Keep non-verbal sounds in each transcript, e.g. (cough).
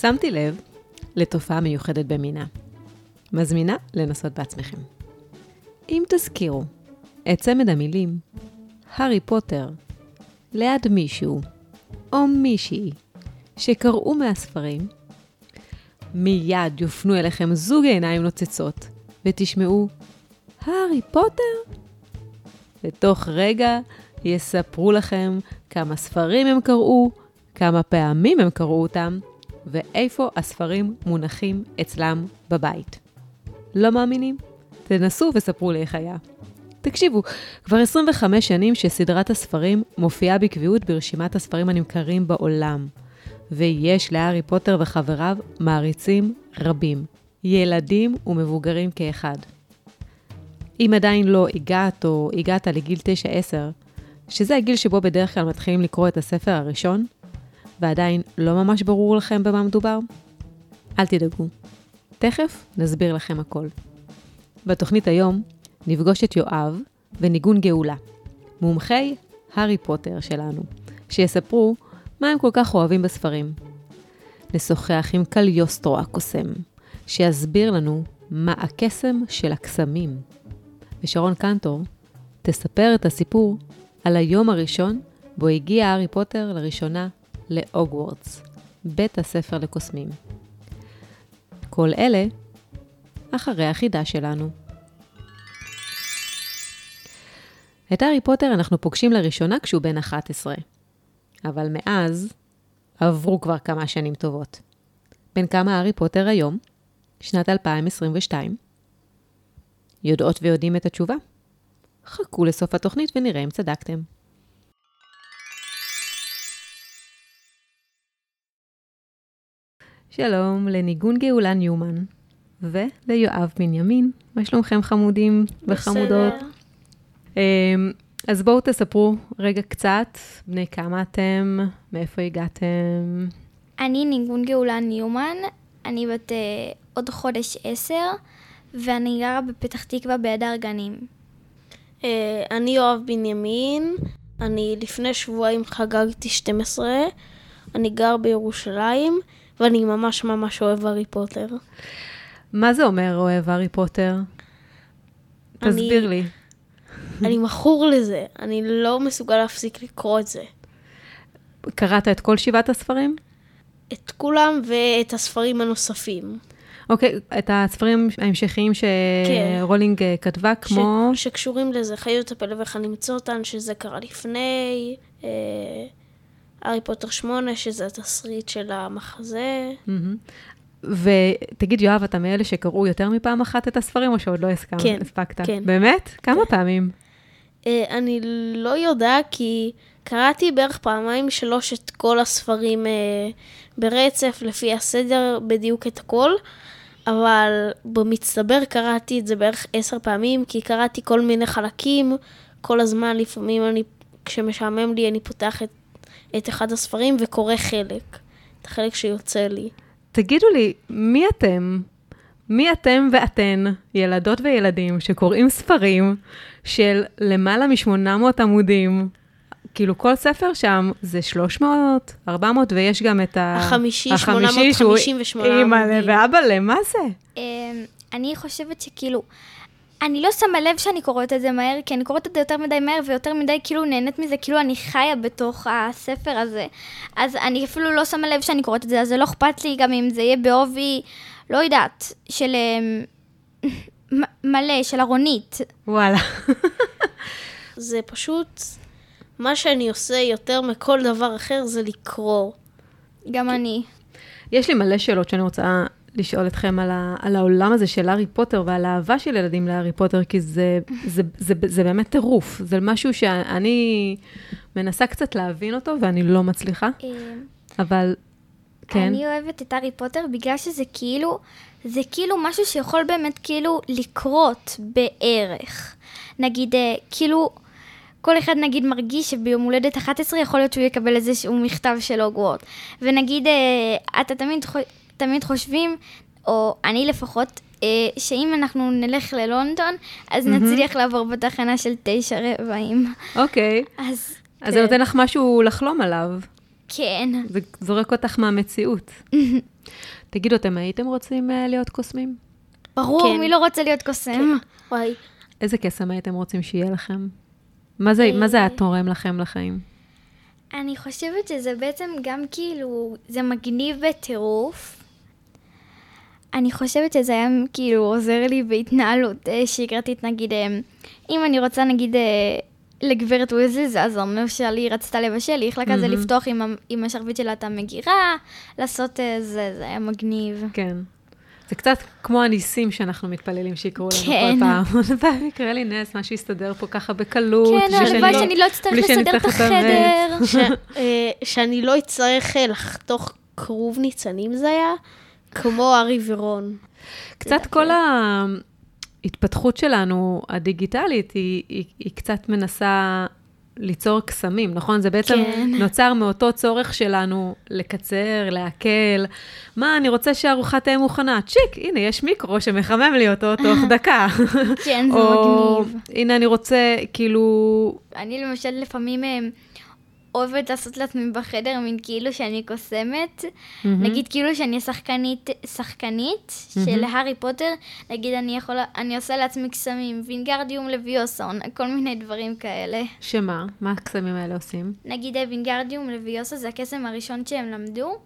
שמתי לב לתופעה מיוחדת במינה. מזמינה לנסות בעצמכם. אם תזכירו את צמד המילים הארי פוטר ליד מישהו או מישהי שקראו מהספרים, מיד יופנו אליכם זוג עיניים נוצצות ותשמעו הארי פוטר? ותוך רגע יספרו לכם כמה ספרים הם קראו, כמה פעמים הם קראו אותם, ואיפה הספרים מונחים אצלם בבית. לא מאמינים? תנסו וספרו לי איך היה. תקשיבו, כבר 25 שנים שסדרת הספרים מופיעה בקביעות ברשימת הספרים הנמכרים בעולם, ויש להארי פוטר וחבריו מעריצים רבים, ילדים ומבוגרים כאחד. אם עדיין לא הגעת או הגעת לגיל 9-10, שזה הגיל שבו בדרך כלל מתחילים לקרוא את הספר הראשון, ועדיין לא ממש ברור לכם במה מדובר, אל תדאגו. תכף נסביר לכם הכל. בתוכנית היום נפגוש את יואב וניגון גאולה, מומחי הארי פוטר שלנו, שיספרו מה הם כל כך אוהבים בספרים. נשוחח עם קליוסטרו הקוסם, שיסביר לנו מה הקסם של הקסמים. ושרון קנטור תספר את הסיפור על היום הראשון בו הגיע הארי פוטר לראשונה להוגוורטס, בית הספר לקוסמים. כל אלה אחרי החידה שלנו. את הארי פוטר אנחנו פוגשים לראשונה כשהוא בן 11, אבל מאז עברו כבר כמה שנים טובות. בן כמה הארי פוטר היום? שנת 2022. יודעות ויודעים את התשובה? חכו לסוף התוכנית ונראה אם צדקתם. שלום לניגון גאולה ניומן וליואב בנימין. מה שלומכם חמודים וחמודות? בסדר. אמ, אז בואו תספרו רגע קצת, בני כמה אתם, מאיפה הגעתם. אני ניגון גאולה ניומן, אני בת אה, עוד חודש עשר, ואני גרה בפתח תקווה בהדר גנים. אה, אני יואב בנימין, אני לפני שבועיים חגגתי 12, אני גר בירושלים, ואני ממש ממש אוהב הארי פוטר. מה זה אומר אוהב הארי פוטר? אני- תסביר לי. אני מכור לזה, אני לא מסוגל להפסיק לקרוא את זה. קראת את כל שבעת הספרים? את כולם ואת הספרים הנוספים. אוקיי, את הספרים ההמשכיים כן. שרולינג אה, כתבה, כמו... ש... שקשורים לזה, חיות הפלא ואיך למצוא אותן, שזה קרה לפני, אה, הארי פוטר 8, שזה התסריט של המחזה. ותגיד, יואב, אתה מאלה שקראו יותר מפעם אחת את הספרים, או שעוד לא הסכמת? כן, הספקת? כן. באמת? כמה פעמים? אה, אני לא יודעת, כי קראתי בערך פעמיים שלוש את כל הספרים אה, ברצף, לפי הסדר בדיוק את הכל, אבל במצטבר קראתי את זה בערך עשר פעמים, כי קראתי כל מיני חלקים כל הזמן, לפעמים אני, כשמשעמם לי אני פותח את, אחד הספרים וקורא חלק, את החלק שיוצא לי. תגידו לי, מי אתם? מי אתם ואתן, ילדות וילדים, שקוראים ספרים של למעלה מ-800 עמודים? כאילו, כל ספר שם זה 300, 400, ויש גם את ה... החמישי, החמישי, שהוא 858 אימא'לה עמודים. ואבא'לה, מה זה? אמ, אני חושבת שכאילו, אני לא שמה לב שאני קוראת את זה מהר, כי אני קוראת את זה יותר מדי מהר ויותר מדי כאילו נהנית מזה, כאילו אני חיה בתוך הספר הזה. אז אני אפילו לא שמה לב שאני קוראת את זה, אז זה לא אכפת לי גם אם זה יהיה בעובי, לא יודעת, של אמ, מ- מלא, של ארונית. וואלה. זה פשוט, מה שאני עושה יותר מכל דבר אחר זה לקרוא. גם אני. יש לי מלא שאלות שאני רוצה לשאול אתכם על, ה, על העולם הזה של הארי פוטר ועל האהבה של ילדים להארי פוטר, כי זה, זה, זה, זה, זה באמת טירוף. זה משהו שאני מנסה קצת להבין אותו ואני לא מצליחה, אמ, אבל כן. אני אוהבת את הארי פוטר בגלל שזה כאילו, זה כאילו משהו שיכול באמת כאילו לקרות בערך. נגיד, אה, כאילו, כל אחד נגיד מרגיש שביום הולדת 11 יכול להיות שהוא יקבל איזשהו מכתב של הוגוורט. ונגיד, אה, אתה תמיד, תמיד חושבים, או אני לפחות, אה, שאם אנחנו נלך ללונדון, אז נצליח לעבור בתחנה של תשע רבעים. אוקיי. אז, אז זה נותן לך משהו לחלום עליו. כן. זה זורק אותך מהמציאות. תגידו, אתם הייתם רוצים אה, להיות קוסמים? ברור, כן. מי לא רוצה להיות קוסם? וואי. איזה קסם הייתם רוצים שיהיה לכם? מה זה, מה זה היה תורם לכם לחיים? אני חושבת שזה בעצם גם כאילו, זה מגניב בטירוף. אני חושבת שזה היה כאילו עוזר לי בהתנהלות אה, שגרתית, נגיד, אה, אם אני רוצה נגיד אה, לגברת ויזלי, זה עזר לנו שלי רצתה לבשל, היא יכלה כזה. לפתוח עם, עם השרביט שלה את המגירה, לעשות אה, זה, זה היה מגניב. כן. זה קצת כמו הניסים שאנחנו מתפללים שיקרו לנו כן. כל פעם. (laughs) הלוואי יקרה לי נס, משהו יסתדר פה ככה בקלות. כן, הלוואי שאני לא אצטרך לסדר את. החדר. ש- שאני לא אצטרך לחתוך כרוב ניצנים זה היה, כמו ארי ורון. קצת כל ההתפתחות שלנו, הדיגיטלית, היא, היא, היא קצת מנסה ליצור קסמים, נכון? זה בעצם כן. נוצר מאותו צורך שלנו לקצר, להקל. מה, אני רוצה שהארוחה תהיה מוכנה. צ'יק, הנה, יש מיקרו שמחמם לי אותו תוך (laughs) דקה. כן, זה או, מגניב. הנה, אני רוצה, כאילו... אני למשל לפעמים אה, אוהבת לעשות לעצמי בחדר מין כאילו שאני קוסמת. נגיד כאילו שאני שחקנית, שחקנית של הארי פוטר, נגיד אני יכולה, אני עושה לעצמי קסמים, וינגרדיום לוויוסון, כל מיני דברים כאלה. שמה? מה הקסמים האלה עושים? נגיד אה, וינגרדיום לוויוסה זה הקסם הראשון שהם למדו.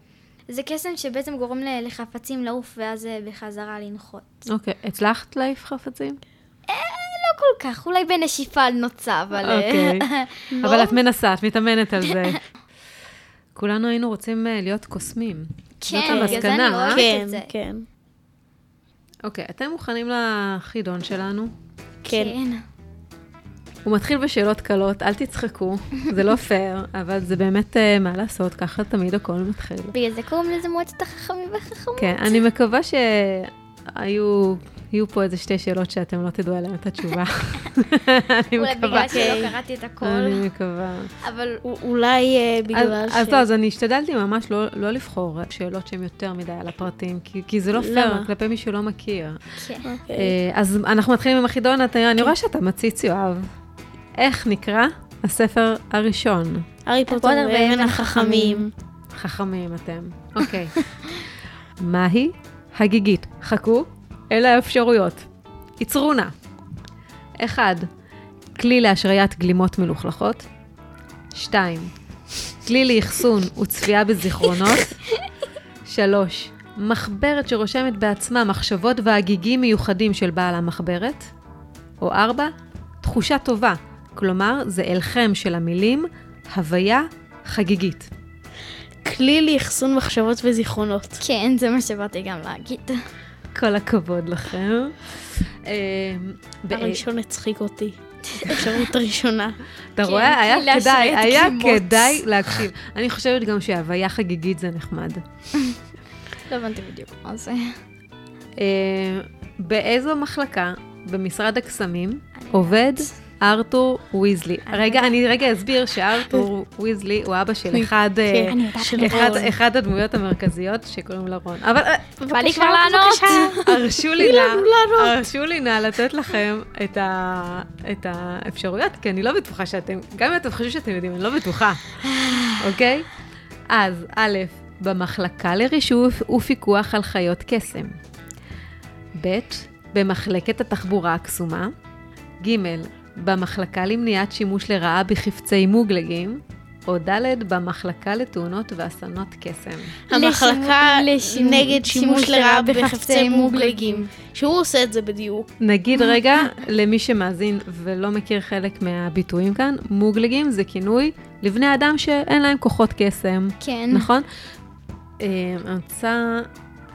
זה קסם שבעצם גורם לחפצים לעוף ואז אה, בחזרה לנחות. אוקיי, הצלחת להעיף חפצים? לא כל כך, אולי בנשיפה על נוצה, אבל... אה, אוקיי. (laughs) אבל את מנסה, את מתאמנת על זה. (laughs) כולנו היינו רוצים אה, להיות קוסמים. כן, בגלל זה אני המסקנה, אה? אוהבת כן, את זה. כן. אוקיי, אתם מוכנים לחידון שלנו? כן. כן. הוא מתחיל בשאלות קלות, אל תצחקו, זה לא (laughs) פייר, אבל זה באמת, אה, מה לעשות, ככה תמיד הכל מתחיל. בגלל זה קוראים לזה מועצת החכמים והחכמות. כן, אני מקווה שהיו יהיו פה איזה שתי שאלות שאתם לא תדעו עליהן את התשובה. (laughs) אני אולי מקווה. בגלל שלא קראתי את הכל, אני מקווה. אבל אולי אה, אז, בגלל ש... אז לא, אז אני השתדלתי ממש לא, לא לבחור שאלות שהן יותר מדי על הפרטים, כי, כי זה לא פייר? כלפי מי שלא מכיר. כן. אה, אז אנחנו מתחילים עם החידון, אני רואה שאתה מציץ, יואב. איך נקרא הספר הראשון? הארי פוטר ואבן החכמים. חכמים אתם. אוקיי. (laughs) מהי הגיגית? חכו, אלה האפשרויות. ייצרו נא. אחד, כלי להשריית גלימות מלוכלכות. שתיים, כלי לאחסון וצפייה בזיכרונות. שלוש, מחברת שרושמת בעצמה מחשבות והגיגים מיוחדים של בעל המחברת. או ארבע, תחושה טובה, כלומר, זה אלחם של המילים, הוויה חגיגית. כלי לאחסון מחשבות וזיכרונות. כן, זה מה שבאתי גם להגיד. כל הכבוד לכם. אה, הראשון הצחיק אותי. אפשרות ראשונה. אתה כן, רואה? היה כדאי, היה. כדאי להקשיב. אני חושבת גם שהוויה חגיגית זה נחמד. לא הבנתי בדיוק מה זה. אה, באיזו מחלקה במשרד הקסמים עובד. ארתור ויזלי? רגע, אני רגע אסביר שארתור ויזלי הוא אבא של אחד... אה, כן, אחד. אחד הדמויות המרכזיות שקוראים לה רון. אבל אה, בא לי כבר לענות. הרשו לי נא, הרשו לי נא לתת לכם את, האפשרויות, כי אני לא בטוחה שאתם, גם אם אתם חושבים שאתם יודעים, אני לא בטוחה, (sighs) אוקיי? אז, א', במחלקה לרישוי ופיקוח על חיות קסם. ב', במחלקת התחבורה הקסומה. ג', במחלקה למניעת שימוש לרעה בחפצי מוגלגים. או ד', במחלקה לתאונות ואסונות קסם. המחלקה לשימוש- נגד שימוש שימוש לרעה בחפצי מוגלגים. שהוא עושה את זה בדיוק. נגיד (laughs) רגע, למי שמאזין ולא מכיר חלק מהביטויים כאן, מוגלגים זה כינוי לבני אדם שאין להם כוחות קסם, כן. נכון? אה, אני רוצה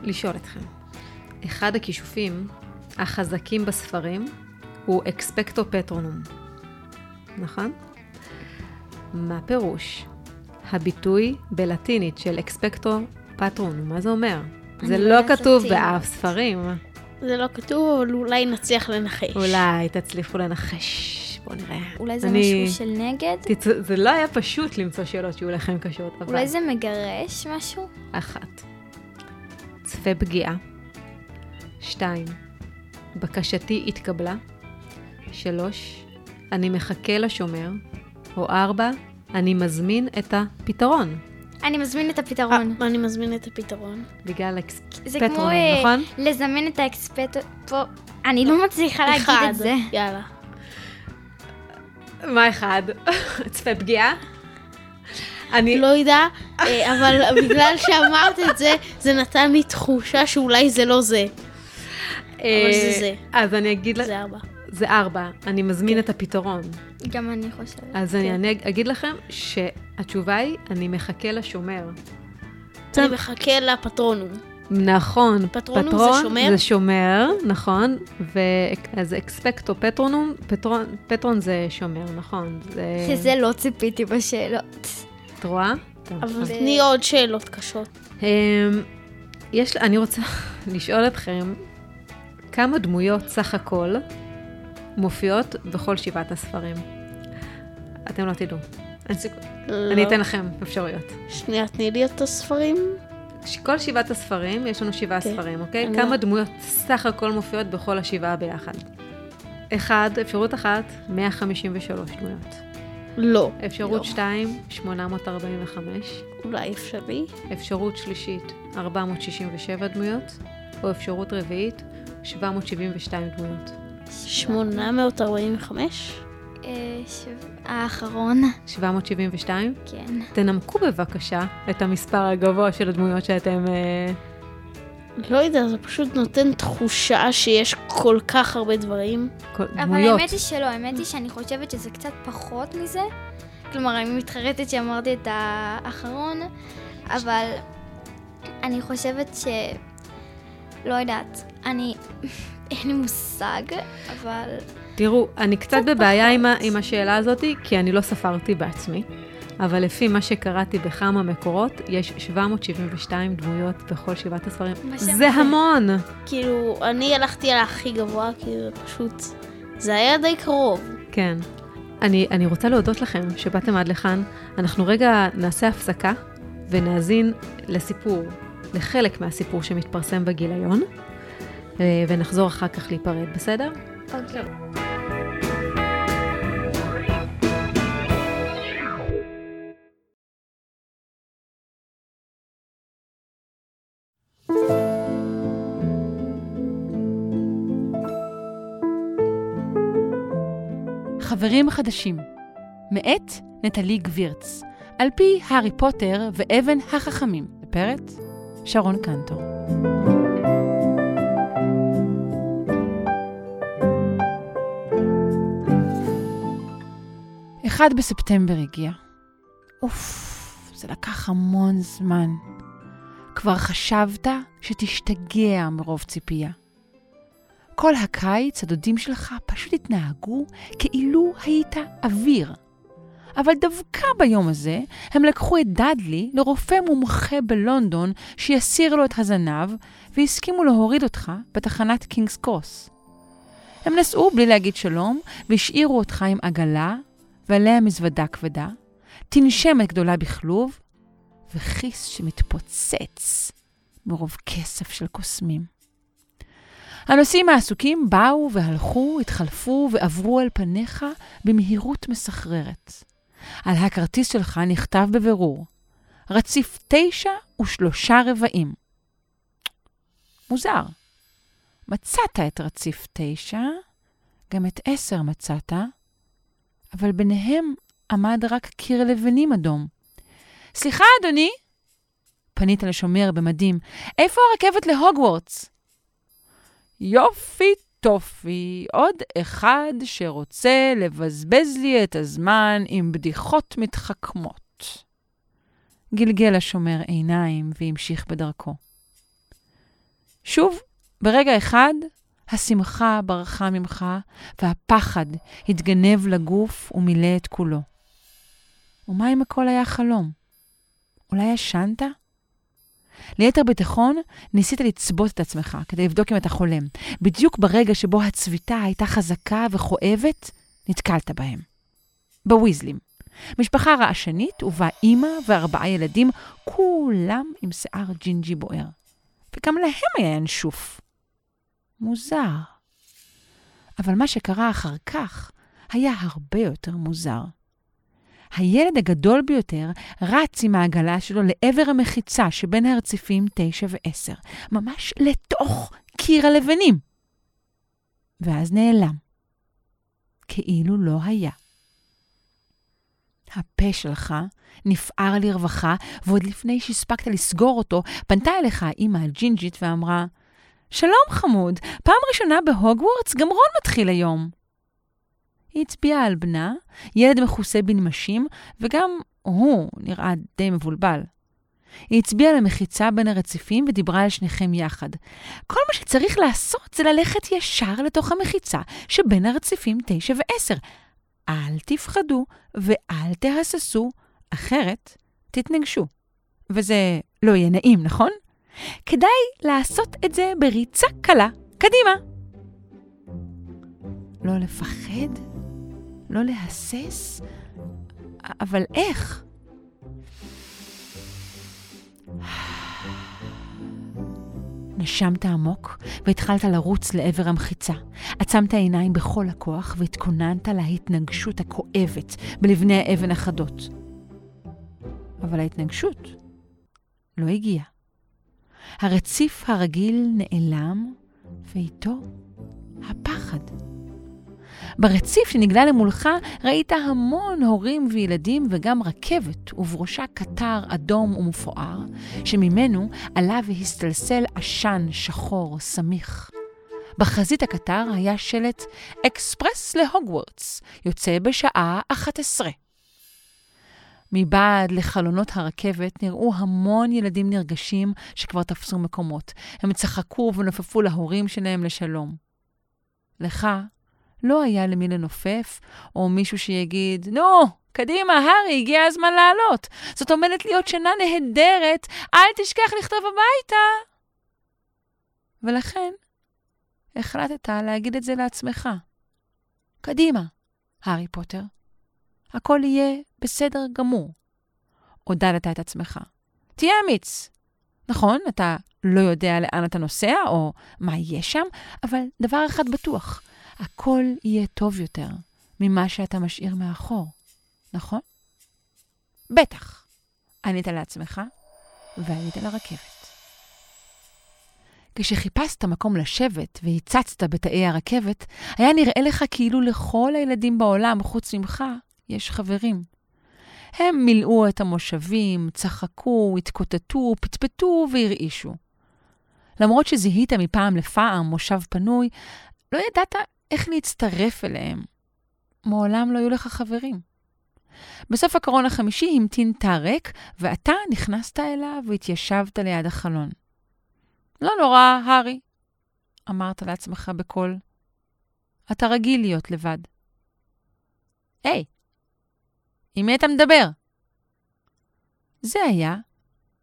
לשאול אתכם, אחד הכישופים החזקים בספרים הוא אקספקטו פטרונום, נכון? מה פירוש הביטוי בלטינית של אקספקטו פטרונום? מה זה אומר? זה לא לא כתוב. באף ספרים. זה לא כתוב, אבל אולי נצליח לנחש. אולי תצליחו לנחש, בואו נראה. אולי זה אני- משהו של נגד? תצ... זה לא היה פשוט למצוא שאלות שיהיו לכם קשות, אבל... אולי זה מגרש משהו? אחת. צפה פגיעה. שתיים. בקשתי התקבלה. שלוש. אני מחכה לשומר. או ארבע. אני מזמין את הפתרון. אני מזמין את הפתרון. אה, אני מזמין את הפתרון. בגלל זה כמו אקספטרון, אה, נכון? לזמן את האקספט... פה... אני לא מצליחה להגיד. את זה. יאללה. מה אחד? (laughs) צפה פגיעה? אני... לא יודע, אה, אבל בגלל שאמרת את זה, זה נתן לי תחושה שאולי זה לא זה. אבל זה אה, זה. אז אני אגיד לך, זה ארבע. זה ארבע, אני מזמין את הפתרון. גם אני חושבת. אז אני אני אגיד לכם שהתשובה היא, אני מחכה לשומר. אני מחכה לפטרונום. נכון, פטרונום זה פטרון שומר? זה שומר, נכון, ו... אז אקספקטו פטרונום, פטרון, פטרון זה שומר, נכון. זה... שזה לא ציפיתי בשאלות. את רואה? טוב, אבל אז- תני עוד שאלות קשות. אמ, יש, אני רוצה (laughs) לשאול אתכם, כמה דמויות סך הכל מופיעות בכל שבעת הספרים? אתם לא תדעו. אין סיכוי. אני לא. אתן לכם אפשרויות. שנייה, תני לי את הספרים. כל שבעת הספרים, יש לנו שבעה אוקיי. ספרים, אוקיי? אני כמה לא- דמויות סך הכל מופיעות בכל השבעה ביחד? אחד, אפשרות אחת, 153 דמויות. לא. אפשרות לא. שתיים, 845. אולי אפשרי. אפשרות שלישית, 467 דמויות, או אפשרות רביעית, 772 דמויות. 845? אה, האחרון, 772? כן. תנמקו בבקשה את המספר הגבוה של הדמויות שאתם... אה, לא יודע, זה פשוט נותן תחושה שיש כל כך הרבה דברים. אבל דמויות. האמת היא שלא, האמת היא שאני חושבת שזה קצת פחות מזה. כלומר, אני מתחרטת שאמרתי את האחרון, אבל אני חושבת ש... לא יודעת, אני... אין לי מושג, אבל... תראו, אני קצת בבעיה עם. עם השאלה הזאת, כי אני לא ספרתי בעצמי, אבל לפי מה שקראתי בכמה מקורות, יש 772 דמויות בכל שבעת הספרים. זה. המון! כאילו, אני הלכתי על הכי גבוה, זה פשוט... זה היה די קרוב. כן. אני, אני רוצה להודות לכם שבאתם עד לכאן. אנחנו רגע נעשה הפסקה ונאזין לסיפור, לחלק מהסיפור שמתפרסם בגיליון, ונחזור אחר כך להיפרד, בסדר? אוקיי. חברים חדשים, מאת נטלי גבירץ, על פי הארי פוטר ואבן החכמים, בפרט שרון קנטור. אחד בספטמבר הגיע. אוף, זה לקח המון זמן. כבר חשבת שתשתגע מרוב ציפייה. כל הקיץ הדודים שלך פשוט התנהגו כאילו היית אוויר. אבל דווקא ביום הזה הם לקחו את דאדלי לרופא מומחה בלונדון שיסיר לו את הזנב והסכימו להוריד אותך בתחנת קינגס קרוס. הם נסעו בלי להגיד שלום והשאירו אותך עם עגלה ועליה מזוודה כבדה, תנשמת גדולה בכלוב וכיס שמתפוצץ מרוב כסף של קוסמים. הנוסעים העסוקים באו והלכו, התחלפו ועברו על פניך במהירות מסחררת. על הכרטיס שלך נכתב בבירור, רציף תשע ושלושה רבעים. מוזר. מצאת את רציף תשע, גם את עשר מצאת, אבל ביניהם עמד רק קיר לבנים אדום. סליחה, אדוני? פנית לשומר במדים, איפה הרכבת להוגוורטס? יופי טופי, עוד אחד שרוצה לבזבז לי את הזמן עם בדיחות מתחכמות. גלגל השומר עיניים והמשיך בדרכו. שוב, ברגע אחד, השמחה ברחה ממך, והפחד התגנב לגוף ומילא את כולו. ומה אם הכל היה חלום? אולי ישנת? ליתר ביטחון, ניסית לצבות את עצמך כדי לבדוק אם אתה חולם. בדיוק ברגע שבו הצביטה הייתה חזקה וכואבת, נתקלת בהם. בוויזלים. משפחה רעשנית ובה אימא וארבעה ילדים, כולם עם שיער ג'ינג'י בוער. וגם להם היה ינשוף. מוזר. אבל מה שקרה אחר כך היה הרבה יותר מוזר. הילד הגדול ביותר רץ עם העגלה שלו לעבר המחיצה שבין הרציפים 9 ו-10, ממש לתוך קיר הלבנים. ואז נעלם, כאילו לא היה. הפה שלך נפער לרווחה, ועוד לפני שהספקת לסגור אותו, פנתה אליך האימא הג'ינג'ית ואמרה, שלום חמוד, פעם ראשונה בהוגוורטס, גם רון מתחיל היום. היא הצביעה על בנה, ילד מכוסה בנמשים, וגם הוא נראה די מבולבל. היא הצביעה על המחיצה בין הרציפים ודיברה על שניכם יחד. כל מה שצריך לעשות זה ללכת ישר לתוך המחיצה שבין הרציפים 9 ו-10. אל תפחדו ואל תהססו, אחרת תתנגשו. וזה לא יהיה נעים, נכון? כדאי לעשות את זה בריצה קלה. קדימה. לא לפחד? לא להסס? אבל איך? נשמת עמוק והתחלת לרוץ לעבר המחיצה. עצמת עיניים בכל הכוח והתכוננת להתנגשות הכואבת בלבני האבן החדות. אבל ההתנגשות לא הגיעה. הרציף הרגיל נעלם, ואיתו הפחד. ברציף שנגלה למולך ראית המון הורים וילדים וגם רכבת, ובראשה קטר אדום ומפואר, שממנו עלה והסתלסל עשן שחור סמיך. בחזית הקטר היה שלט אקספרס להוגוורטס, יוצא בשעה 11. מבעד לחלונות הרכבת נראו המון ילדים נרגשים שכבר תפסו מקומות. הם צחקו ונופפו להורים שלהם לשלום. לך לא היה למי לנופף, או מישהו שיגיד, נו, קדימה, הארי, הגיע הזמן לעלות. זאת עומדת להיות שנה נהדרת, אל תשכח לכתוב הביתה. ולכן, החלטת להגיד את זה לעצמך. קדימה, הארי פוטר. הכל יהיה בסדר גמור. עודדת את עצמך. תהיה אמיץ. נכון, אתה לא יודע לאן אתה נוסע או מה יהיה שם, אבל דבר אחד בטוח, הכל יהיה טוב יותר ממה שאתה משאיר מאחור, נכון? בטח, ענית לעצמך ועלית לרכבת. כשחיפשת מקום לשבת והצצת בתאי הרכבת, היה נראה לך כאילו לכל הילדים בעולם, חוץ ממך, יש חברים. הם מילאו את המושבים, צחקו, התקוטטו, פטפטו והרעישו. למרות שזיהית מפעם לפעם מושב פנוי, לא ידעת איך להצטרף אליהם. מעולם לא היו לך חברים. בסוף הקרון החמישי המתין תא ריק, ואתה נכנסת אליו והתיישבת ליד החלון. לא נורא, הארי, אמרת לעצמך בקול. אתה רגיל להיות לבד. היי, עם מי אתה מדבר? זה היה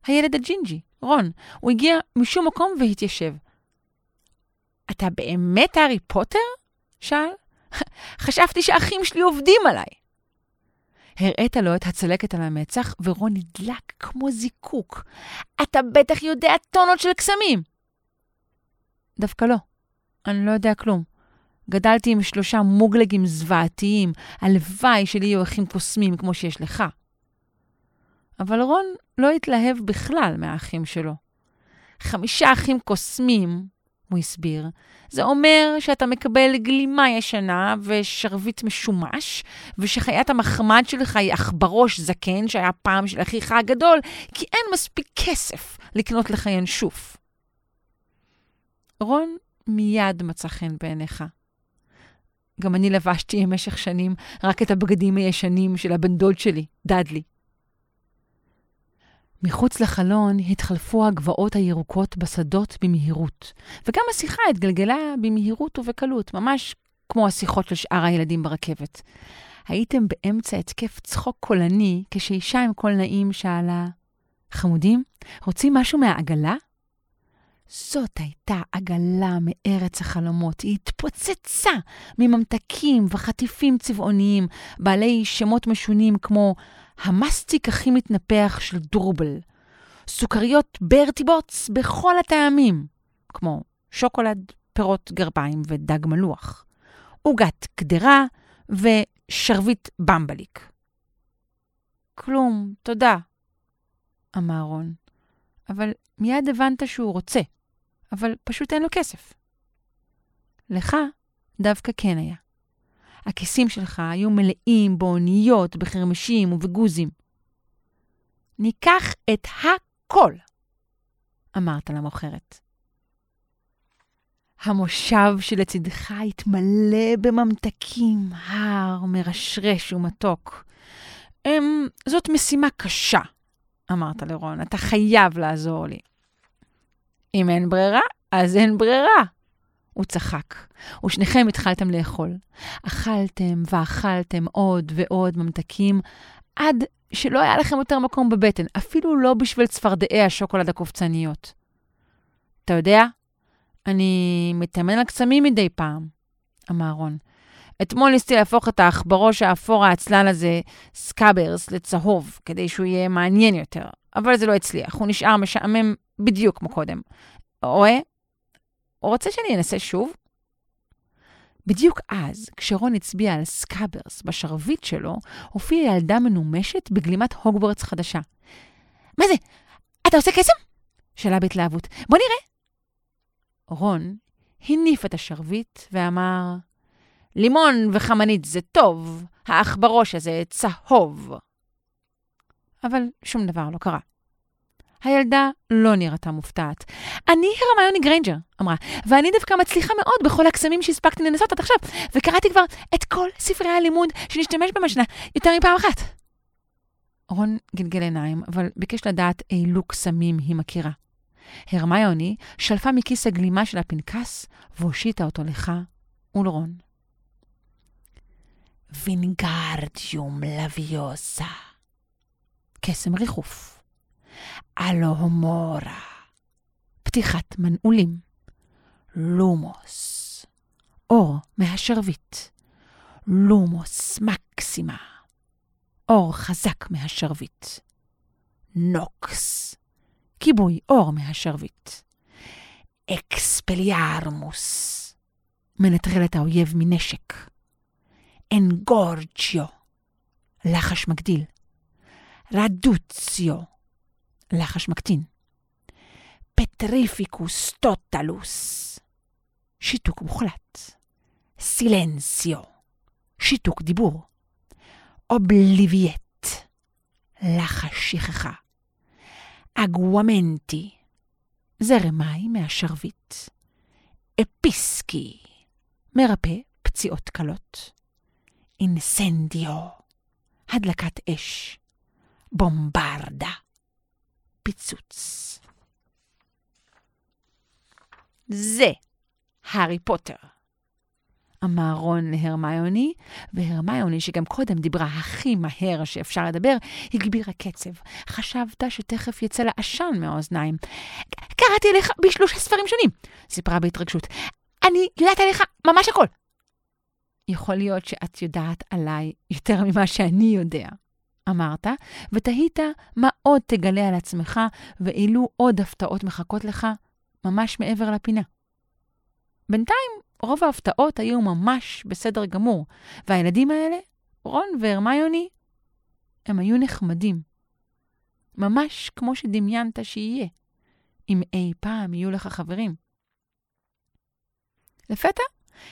הילד הג'ינג'י, רון. הוא הגיע משום מקום והתיישב. אתה באמת הארי פוטר? שאל. חשבתי שהאחים שלי עובדים עליי. הראית לו את הצלקת על המצח, ורון נדלק כמו זיקוק. אתה בטח יודע טונות של קסמים. דווקא לא. אני לא יודע כלום. גדלתי עם שלושה מוגלגים זוועתיים, הלוואי שלי יהיו אחים קוסמים כמו שיש לך. אבל רון לא התלהב בכלל מהאחים שלו. חמישה אחים קוסמים, הוא הסביר, זה אומר שאתה מקבל גלימה ישנה ושרביט משומש, ושחיית המחמד שלך היא עכברוש זקן שהיה פעם של אחיך הגדול, כי אין מספיק כסף לקנות לך ינשוף. רון מיד מצא חן בעיניך. גם אני לבשתי במשך שנים רק את הבגדים הישנים של הבן דוד שלי, דאדלי. מחוץ לחלון התחלפו הגבעות הירוקות בשדות במהירות, וגם השיחה התגלגלה במהירות ובקלות, ממש כמו השיחות של שאר הילדים ברכבת. הייתם באמצע התקף צחוק קולני, כשאישה עם קול נעים שאלה, חמודים, רוצים משהו מהעגלה? זאת הייתה עגלה מארץ החלומות. היא התפוצצה מממתקים וחטיפים צבעוניים, בעלי שמות משונים כמו המסטיק הכי מתנפח של דורבל, סוכריות ברטיבוץ בכל הטעמים, כמו שוקולד, פירות גרביים ודג מלוח, עוגת קדרה ושרביט במבליק. כלום, תודה, אמר רון. אבל מיד הבנת שהוא רוצה, אבל פשוט אין לו כסף. לך דווקא כן היה. הכיסים שלך היו מלאים באוניות, בחרמשים ובגוזים. ניקח את הכל, אמרת למוכרת. המושב שלצדך התמלא בממתקים, הר מרשרש ומתוק. אמ, זאת משימה קשה, אמרת לרון, אתה חייב לעזור לי. אם אין ברירה, אז אין ברירה. הוא צחק, ושניכם התחלתם לאכול. אכלתם ואכלתם עוד ועוד ממתקים, עד שלא היה לכם יותר מקום בבטן, אפילו לא בשביל צפרדעי השוקולד הקופצניות. אתה יודע, אני מתאמן על קסמים מדי פעם, אמר רון. אתמול ניסיתי להפוך את העכברוש האפור העצלן הזה, סקאברס, לצהוב, כדי שהוא יהיה מעניין יותר, אבל זה לא הצליח, הוא נשאר משעמם בדיוק כמו קודם. רואה? הוא רוצה שאני אנסה שוב? בדיוק אז, כשרון הצביע על סקאברס בשרביט שלו, הופיעה ילדה מנומשת בגלימת הוגוורטס חדשה. מה זה? אתה עושה קסם? שאלה בהתלהבות. בוא נראה. רון הניף את השרביט ואמר, לימון וחמנית זה טוב, העכברוש הזה צהוב. אבל שום דבר לא קרה. הילדה לא נראתה מופתעת. אני הרמיוני גריינג'ר, אמרה, ואני דווקא מצליחה מאוד בכל הקסמים שהספקתי לנסות עד עכשיו, וקראתי כבר את כל ספרי הלימוד שנשתמש בהם השנה יותר מפעם אחת. רון גלגל עיניים, אבל ביקש לדעת אילו קסמים היא מכירה. הרמיוני שלפה מכיס הגלימה שלה פנקס והושיטה אותו לך ולרון. וינגרדיום לביוסה. קסם ריחוף. אלוהומורה. פתיחת מנעולים. לומוס. אור מהשרביט. לומוס מקסימה. אור חזק מהשרביט. נוקס. כיבוי אור מהשרביט. אקספליארמוס. מנטרל את האויב מנשק. אנגורג'יו. לחש מגדיל. רדוציו. לחש מקטין. פטריפיקוס טוטלוס. שיתוק מוחלט. סילנסיו. שיתוק דיבור. אובליבייט. לחש שכחה. אגוומנטי, זרם מים מהשרביט. אפיסקי, מרפא פציעות קלות. אינסנדיו, הדלקת אש. בומברדה, פיצוץ. זה הארי פוטר. אמר רון להרמיוני, והרמיוני, שגם קודם דיברה הכי מהר שאפשר לדבר, הגבירה קצב. חשבת שתכף יצא לה עשן מהאוזניים. קראתי עליך בשלושה ספרים שונים, סיפרה בהתרגשות. אני יודעת עליך ממש הכל. יכול להיות שאת יודעת עליי יותר ממה שאני יודע, אמרת, ותהית מה עוד תגלה על עצמך, ואילו עוד הפתעות מחכות לך ממש מעבר לפינה. בינתיים רוב ההפתעות היו ממש בסדר גמור, והילדים האלה, רון והרמיוני, הם היו נחמדים. ממש כמו שדמיינת שיהיה, אם אי פעם יהיו לך חברים. לפתע,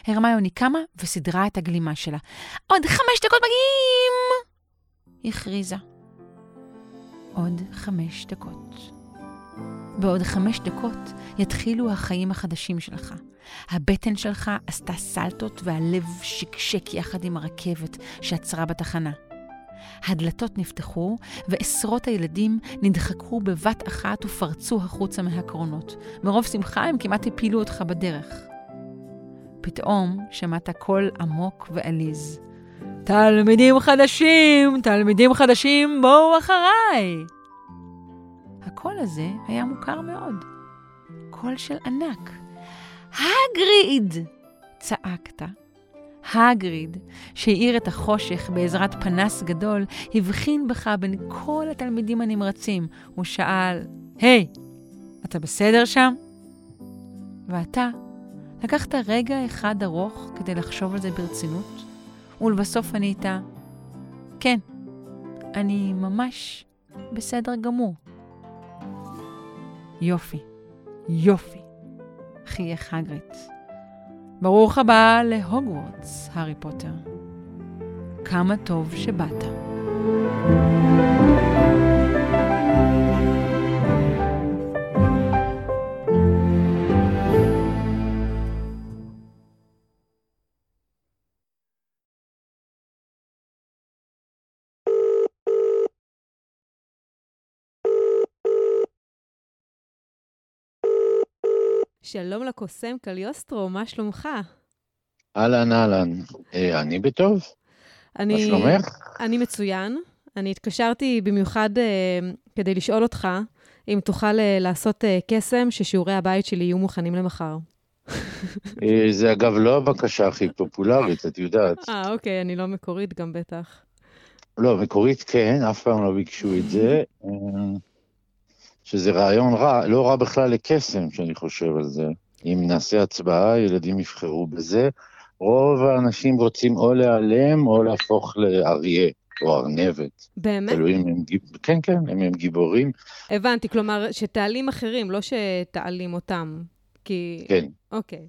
הרמיוני קמה וסידרה את הגלימה שלה. עוד חמש דקות מגיעים! הכריזה. עוד חמש דקות. בעוד חמש דקות יתחילו החיים החדשים שלך. הבטן שלך עשתה סלטות והלב שקשק יחד עם הרכבת שעצרה בתחנה. הדלתות נפתחו, ועשרות הילדים נדחקו בבת אחת ופרצו החוצה מהקרונות. מרוב שמחה הם כמעט הפילו אותך בדרך. פתאום שמעת קול עמוק ועליז. תלמידים חדשים, תלמידים חדשים, בואו אחריי! הקול הזה היה מוכר מאוד. קול של ענק. הגריד! צעקת. הגריד, שהאיר את החושך בעזרת פנס גדול, הבחין בך בין כל התלמידים הנמרצים. הוא שאל, היי, hey, אתה בסדר שם? ואתה לקחת רגע אחד ארוך כדי לחשוב על זה ברצינות, ולבסוף ענית, כן, אני ממש בסדר גמור. יופי, יופי, חייך הגריט. ברוך הבא להוגוורטס, הארי פוטר. כמה טוב שבאת. שלום לקוסם קליוסטרו, מה שלומך? אהלן, אהלן. אה, אני בטוב? מה אני, שלומך? אני מצוין. אני התקשרתי במיוחד אה, כדי לשאול אותך אם תוכל אה, לעשות אה, קסם ששיעורי הבית שלי יהיו מוכנים למחר. אה, זה אגב לא הבקשה הכי פופולרית, את יודעת. אה, אוקיי, אני לא מקורית גם בטח. לא, מקורית כן, אף פעם לא ביקשו את זה. שזה רעיון רע, לא רע בכלל לקסם, שאני חושב על זה. אם נעשה הצבעה, ילדים יבחרו בזה. רוב האנשים רוצים או להיעלם או להפוך לאריה או ארנבת. באמת? תלוי אם הם. כן, כן, אם הם גיבורים. הבנתי, כלומר, שתעלים אחרים, לא שתעלים אותם. כי... כן. אוקיי.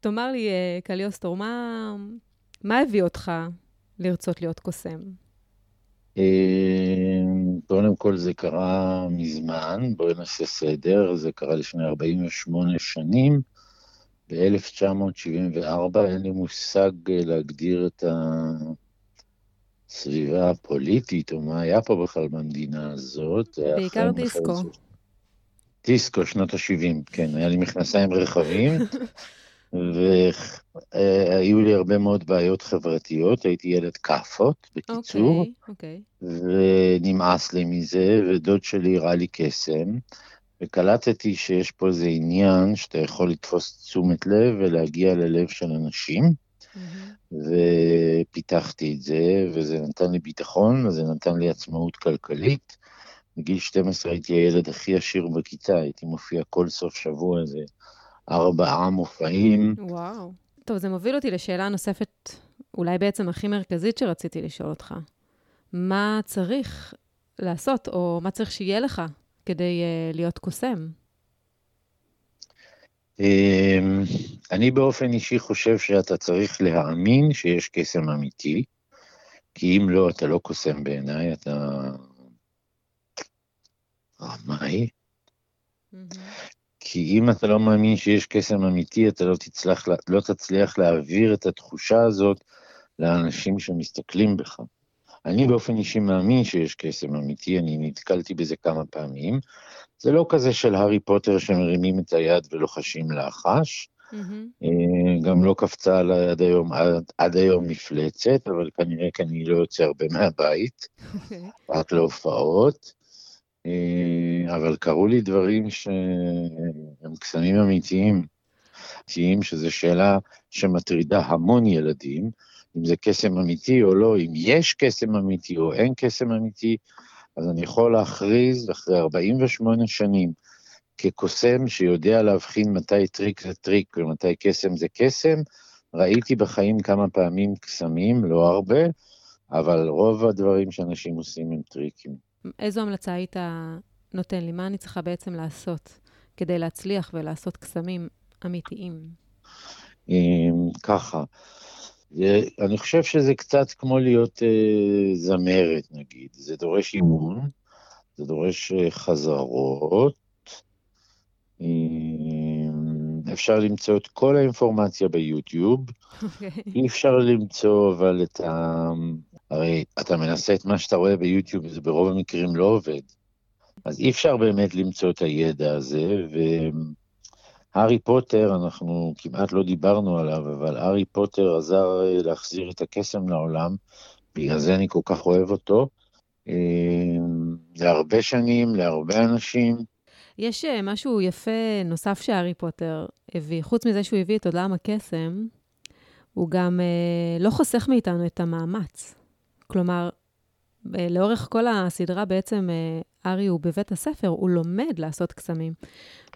תאמר לי, אה, קליוסטרו, מה, מה הביא אותך לרצות להיות קוסם? אה, קודם כל זה קרה מזמן, בואי נעשה סדר, זה קרה לפני 48 שנים, ב-1974, אין לי מושג אה, להגדיר את הסביבה הפוליטית, או מה היה פה בכלל במדינה הזאת. בעיקר דיסקו. דיסקו, שנות ה-70, כן, היה לי מכנסיים רחבים, (laughs) והיו לי הרבה מאוד בעיות חברתיות, הייתי ילד כאפות, בקיצור. אוקיי, אוקיי. ונמאס לי מזה, ודוד שלי הראה לי קסם, וקלטתי שיש פה איזה עניין שאתה יכול לתפוס תשומת לב ולהגיע ללב של אנשים, מהמם. ופיתחתי את זה, וזה נתן לי ביטחון, וזה נתן לי עצמאות כלכלית. בגיל 12 הייתי הילד הכי עשיר בכיתה, הייתי מופיע כל סוף שבוע איזה ארבעה מופעים. וואו. טוב, זה מוביל אותי לשאלה נוספת, אולי בעצם הכי מרכזית שרציתי לשאול אותך. מה צריך לעשות, או מה צריך שיהיה לך כדי uh, להיות קוסם? אמ, אני באופן אישי חושב שאתה צריך להאמין שיש קסם אמיתי, כי אם לא, אתה לא קוסם בעיניי, אתה רמאי. כי אם אתה לא מאמין שיש קסם אמיתי, אתה לא תצליח, לא תצליח להעביר את התחושה הזאת לאנשים שמסתכלים בך. אני באופן אישי מאמין שיש קסם אמיתי, אני נתקלתי בזה כמה פעמים. זה לא כזה של הארי פוטר שמרימים את היד ולוחשים לחש, מהמם. אה, גם לא קפצה עליי עד היום, עד, עד היום מפלצת, אבל כנראה כי אני לא יוצא הרבה מהבית, אוקיי. רק להופעות. אה, אבל קרו לי דברים שהם קסמים אמיתיים, אמיתיים, שזו שאלה שמטרידה המון ילדים, אם זה קסם אמיתי או לא, אם יש קסם אמיתי או אין קסם אמיתי, אז אני יכול להכריז אחרי 48 שנים, כקוסם שיודע להבחין מתי טריק זה טריק ומתי קסם זה קסם, ראיתי בחיים כמה פעמים קסמים, לא הרבה, אבל רוב הדברים שאנשים עושים הם טריקים. איזו המלצה היית נותן לי? מה אני צריכה בעצם לעשות כדי להצליח ולעשות קסמים אמיתיים? אמ, ככה, אני חושב שזה קצת כמו להיות אה, זמרת נגיד, זה דורש אימון, זה דורש אה, חזרות, אמ, אפשר למצוא את כל האינפורמציה ביוטיוב, אוקיי. אי אפשר למצוא אבל את ה... הרי אתה מנסה את מה שאתה רואה ביוטיוב, זה ברוב המקרים לא עובד. אז אי אפשר באמת למצוא את הידע הזה, והארי פוטר, אנחנו כמעט לא דיברנו עליו, אבל הארי פוטר עזר אה, להחזיר את הקסם לעולם, בגלל זה אני כל כך אוהב אותו. אה, להרבה שנים, להרבה אנשים. יש אה, משהו יפה נוסף שהארי פוטר הביא. חוץ מזה שהוא הביא את עולם הקסם, הוא גם לא חוסך מאיתנו את המאמץ. כלומר, אה, לאורך כל הסדרה בעצם אה, ארי הוא בבית הספר, הוא לומד לעשות קסמים,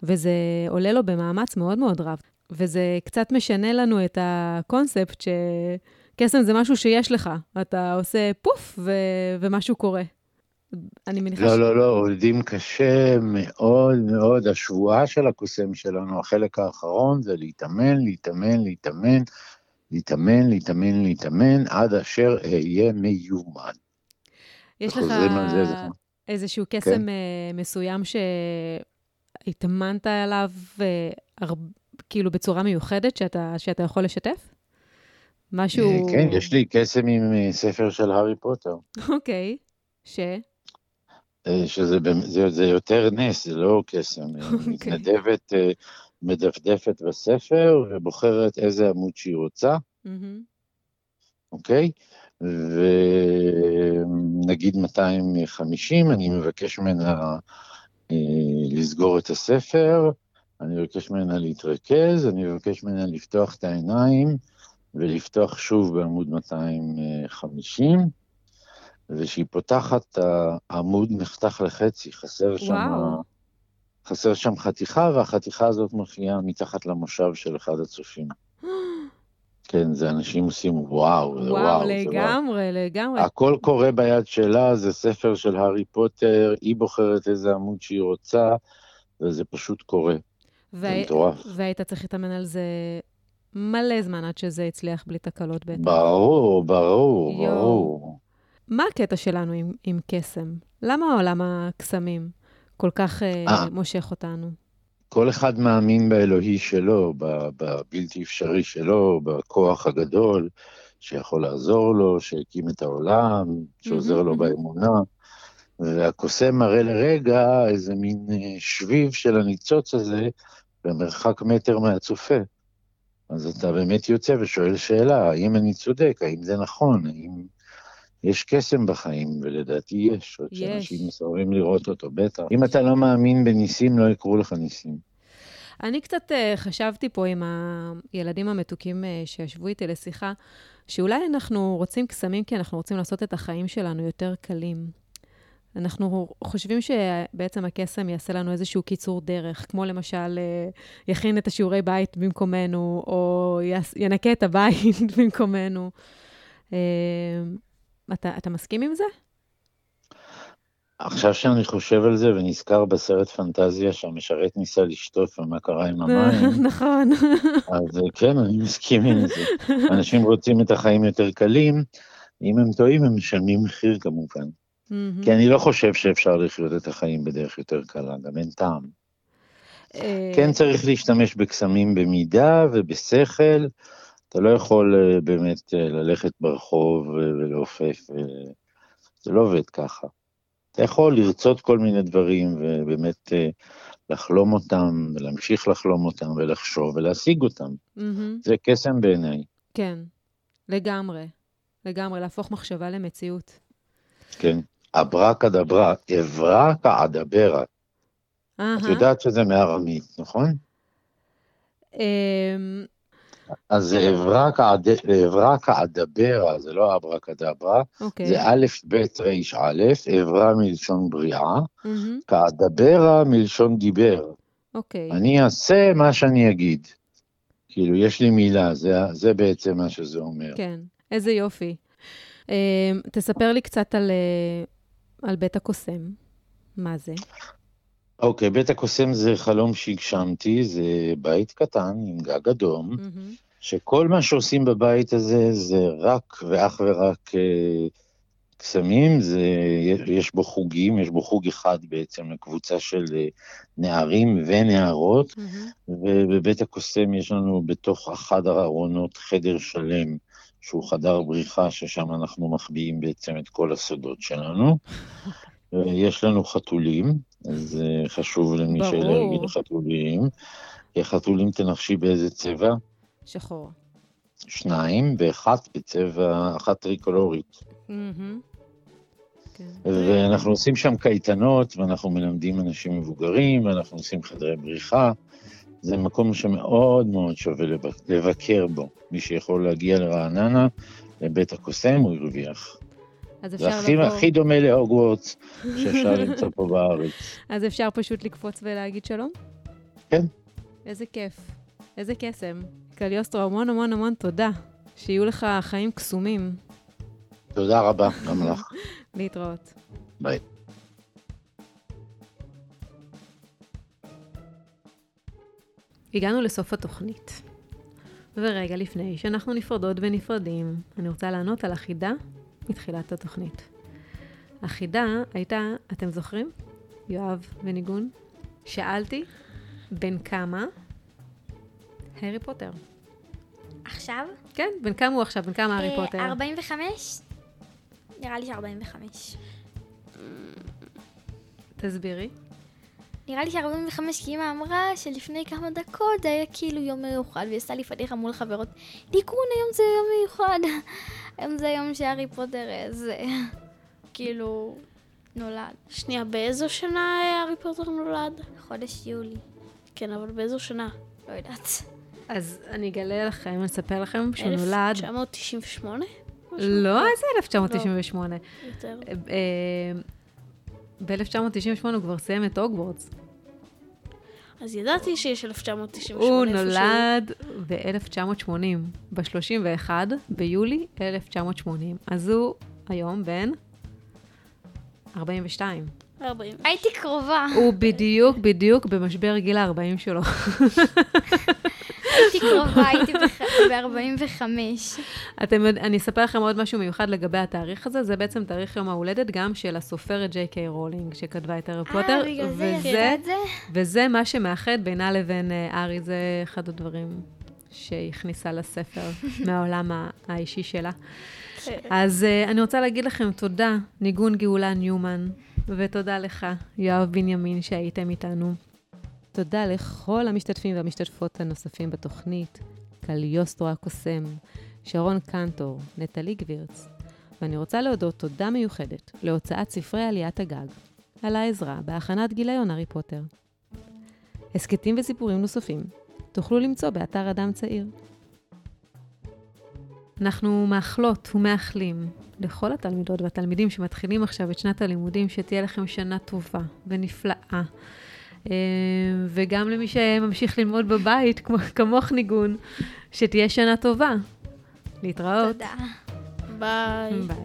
וזה עולה לו במאמץ מאוד מאוד רב. וזה קצת משנה לנו את הקונספט קסם זה משהו שיש לך, אתה עושה פוף ו... ומשהו קורה. אני מניחה לא, לא, לא, עובדים קשה מאוד מאוד. השבועה של הקוסם שלנו, החלק האחרון, זה להתאמן, להתאמן, להתאמן, להתאמן, להתאמן, להתאמן, עד אשר אהיה מיומן. יש לך זה, זה- איזשהו קסם כן. מסוים שהתאמנת עליו, אה, הר- כאילו בצורה מיוחדת, שאתה, שאתה יכול לשתף? משהו... אה, כן, יש לי קסם עם ספר של הארי פוטר, אוקיי, ש... שזה זה, זה יותר נס, זה לא קסם. אה, (laughs) אוקיי. מתנדבת, מדפדפת בספר ובוחרת איזה עמוד שהיא רוצה. אוקיי? ונגיד 250, אני מבקש ממנה אה, לסגור את הספר, אני מבקש ממנה להתרכז, אני מבקש ממנה לפתוח את העיניים ולפתוח שוב בעמוד 250, וכשהיא פותחת, העמוד נחתך לחצי, חסר שם, וואו. חסר שם חתיכה, והחתיכה הזאת מופיעה מתחת למושב של אחד הצופים. (gasps) כן, זה אנשים עושים וואו, זה וואו, וואו, זה לגמרי, לגמרי. הכל קורה ביד שלה, זה ספר של הארי פוטר, היא בוחרת איזה עמוד שהיא רוצה, וזה פשוט קורה. זה והי- מטורף. והיית צריך להתאמן על זה מלא זמן עד שזה הצליח בלי תקלות בטח. ברור, ברור, יואו. ברור. מה הקטע שלנו עם, עם קסם? למה עולם הקסמים כל כך אה, אה. מושך אותנו? כל אחד מאמין באלוהי שלו, בבלתי אפשרי שלו, בכוח הגדול שיכול לעזור לו, שהקים את העולם, שעוזר לו. באמונה. והקוסם מראה לרגע איזה מין אה, שביב של הניצוץ הזה במרחק מטר מהצופה. אז אתה באמת יוצא ושואל שאלה, האם אני צודק, האם זה נכון, האם יש קסם בחיים, ולדעתי יש, רק. שאנשים מסרבים לראות אותו, בטח. אם אתה לא מאמין בניסים, לא יקרו לך ניסים. אני קצת אה, חשבתי פה עם הילדים המתוקים אה, שישבו איתי לשיחה, שאולי אנחנו רוצים קסמים כי אנחנו רוצים לעשות את החיים שלנו יותר קלים. אנחנו חושבים שבעצם הקסם יעשה לנו איזשהו קיצור דרך, כמו למשל אה, יכין את השיעורי בית במקומנו, או ינקה את הבית (laughs) במקומנו. אה, אתה, אתה מסכים עם זה? עכשיו שאני חושב על זה ונזכר בסרט פנטזיה שהמשרת ניסה לשטוף ומה קרה עם המים, (laughs) נכון. אז אה, כן, אני מסכים עם זה. אנשים רוצים את החיים יותר קלים, אם הם טועים הם משלמים מחיר כמובן. כי אני לא חושב שאפשר לחיות את החיים בדרך יותר קלה, גם אין טעם. אה, כן צריך להשתמש בקסמים במידה ובשכל, אתה לא יכול אה, באמת אה, ללכת ברחוב אה, ולעופף, זה לא עובד ככה. אתה יכול לרצות כל מיני דברים ובאמת לחלום אותם, ולהמשיך לחלום אותם ולחשוב ולהשיג אותם. מהמם. זה קסם בעיניי, כן, לגמרי. לגמרי, להפוך מחשבה למציאות. כן. אברה כדברה, אברה כעדברה. את. יודעת שזה מארמית, נכון? אז זה אברה אברה כעדברה, זה לא אברה כדברה, אוקיי. זה א', ב', ר', א', אברה מלשון בריאה, מהמם. כעדברה מלשון דיבר. אוקיי. אני אעשה מה שאני אגיד. כאילו, יש לי מילה, זה, זה בעצם מה שזה אומר. כן, איזה יופי. אמ, תספר לי קצת על, אה, על בית הקוסם. מה זה? אוקיי, בית הקוסם זה חלום שהגשמתי, זה בית קטן עם גג אדום, מהמם. שכל מה שעושים בבית הזה זה רק ואך ורק אה, קסמים, זה, יש בו חוגים, יש בו חוג אחד בעצם לקבוצה של אה, נערים ונערות, מהמם. ובבית הקוסם יש לנו בתוך אחד הארונות חדר שלם, שהוא חדר בריחה, ששם אנחנו מחביאים בעצם את כל הסודות שלנו. (laughs) יש לנו חתולים, אז אה, חשוב למי. שאלרגי לחתולים. כי חתולים תנחשי באיזה צבע? שחור. שניים, ואחת בצבע, אחת טריקולורית. כן. ואנחנו עושים שם קייטנות, ואנחנו מלמדים אנשים מבוגרים, ואנחנו עושים חדרי בריחה. זה מקום שמאוד מאוד שווה לבק- לבקר בו. מי שיכול להגיע לרעננה, לבית הקוסם, הוא הרוויח. אז זה אפשר הכי, לבוא, הכי דומה להוגוורטס שאפשר למצוא פה בארץ. (laughs) אז אפשר פשוט לקפוץ ולהגיד שלום? כן. איזה כיף. איזה קסם. קליוסטרו, המון המון המון תודה. שיהיו לך חיים קסומים. תודה רבה, גם לך. (laughs) להתראות. ביי. הגענו לסוף התוכנית. ורגע לפני שאנחנו נפרדות ונפרדים, אני רוצה לענות על החידה מתחילת התוכנית. החידה הייתה, אתם זוכרים? יואב וניגון? שאלתי, בן כמה? הארי פוטר. עכשיו? כן, בן כמה הוא עכשיו? בן כמה הארי פוטר? 45? נראה לי ש-45. תסבירי. נראה לי ש-45 כי אמא אמרה שלפני כמה דקות זה היה כאילו יום מיוחד, והיא עשתה לי פדיחה מול חברות. ליכון, היום זה יום מיוחד. (laughs) היום זה היום שהארי פוטר אה, זה... (laughs) כאילו... נולד. שנייה, באיזו שנה הארי פוטר נולד? חודש יולי. כן, אבל באיזו שנה? לא יודעת. אז אני אגלה לכם, אני אספר לכם שהוא נולד... 1998? לא, איזה 1998. יותר. ב-1998 הוא כבר סיים את הוגוורטס. אז ידעתי שיש 1998 הוא. נולד ב-1980, ב-31 ביולי 1980. אז הוא היום בן 42. 40. הייתי קרובה. הוא בדיוק בדיוק במשבר גיל ה-40 שלו. (laughs) הייתי קרובה, הייתי ב-45. אתם, יודע- אני אספר לכם עוד משהו מיוחד לגבי התאריך הזה, זה בעצם תאריך יום ההולדת גם של הסופרת ג'יי קיי רולינג, שכתבה את הארי פוטר, אה, בגלל זה את זה? וזה מה שמאחד בינה לבין אה, ארי, זה אחד הדברים שהיא הכניסה לספר (laughs) מהעולם האישי שלה. אז uh, אני רוצה להגיד לכם תודה, ניגון גאולה ניומן, ותודה לך, יואב בנימין, שהייתם איתנו. תודה לכל המשתתפים והמשתתפות הנוספים בתוכנית, קליוסטרו הקוסם, שרון קנטור, נטלי גבירץ. ואני רוצה להודות תודה מיוחדת להוצאת ספרי עליית הגג, על העזרה בהכנת גיליון הארי פוטר. הסכתים וסיפורים נוספים תוכלו למצוא באתר אדם צעיר. אנחנו מאחלות ומאחלים לכל התלמידות והתלמידים שמתחילים עכשיו את שנת הלימודים, שתהיה לכם שנה טובה ונפלאה. אה, וגם למי שממשיך ללמוד בבית, כמו, כמוך ניגון, שתהיה שנה טובה. להתראות. תודה. ביי. ביי.